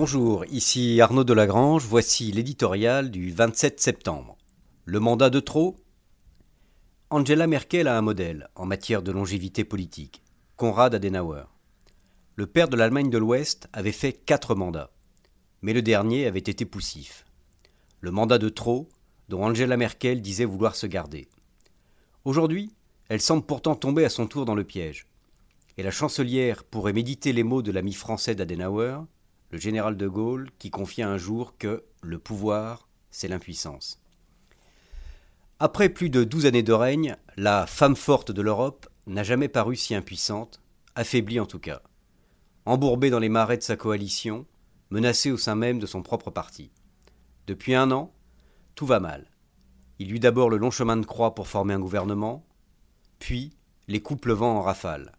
Bonjour, ici Arnaud Delagrange, voici l'éditorial du 27 septembre. Le mandat de trop? Angela Merkel a un modèle en matière de longévité politique, Konrad Adenauer. Le père de l'Allemagne de l'Ouest avait fait quatre mandats, mais le dernier avait été poussif. Le mandat de trop, dont Angela Merkel disait vouloir se garder. Aujourd'hui, elle semble pourtant tomber à son tour dans le piège. Et la chancelière pourrait méditer les mots de l'ami français d'Adenauer, le général de Gaulle, qui confia un jour que le pouvoir, c'est l'impuissance. Après plus de douze années de règne, la femme forte de l'Europe n'a jamais paru si impuissante, affaiblie en tout cas, embourbée dans les marais de sa coalition, menacée au sein même de son propre parti. Depuis un an, tout va mal. Il eut d'abord le long chemin de croix pour former un gouvernement, puis les coups pleuvant en rafale.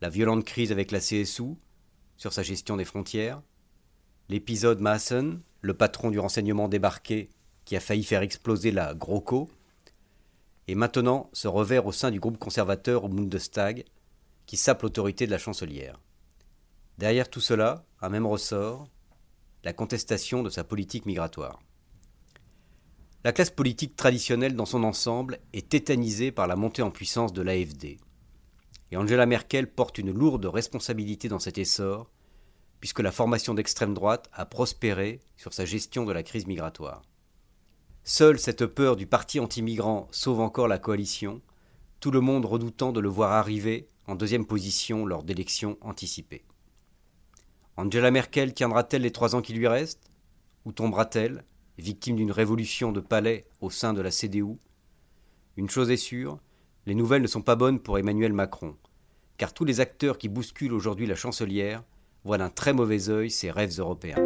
La violente crise avec la CSU, sur sa gestion des frontières, l'épisode Maassen, le patron du renseignement débarqué qui a failli faire exploser la GroKo, et maintenant ce revers au sein du groupe conservateur au Bundestag qui sape l'autorité de la chancelière. Derrière tout cela, un même ressort, la contestation de sa politique migratoire. La classe politique traditionnelle dans son ensemble est tétanisée par la montée en puissance de l'AFD. Et Angela Merkel porte une lourde responsabilité dans cet essor, puisque la formation d'extrême droite a prospéré sur sa gestion de la crise migratoire. Seule cette peur du parti anti-migrant sauve encore la coalition, tout le monde redoutant de le voir arriver en deuxième position lors d'élections anticipées. Angela Merkel tiendra-t-elle les trois ans qui lui restent? Ou tombera-t-elle, victime d'une révolution de palais au sein de la CDU Une chose est sûre, les nouvelles ne sont pas bonnes pour Emmanuel Macron, car tous les acteurs qui bousculent aujourd'hui la chancelière voient d'un très mauvais œil ces rêves européens.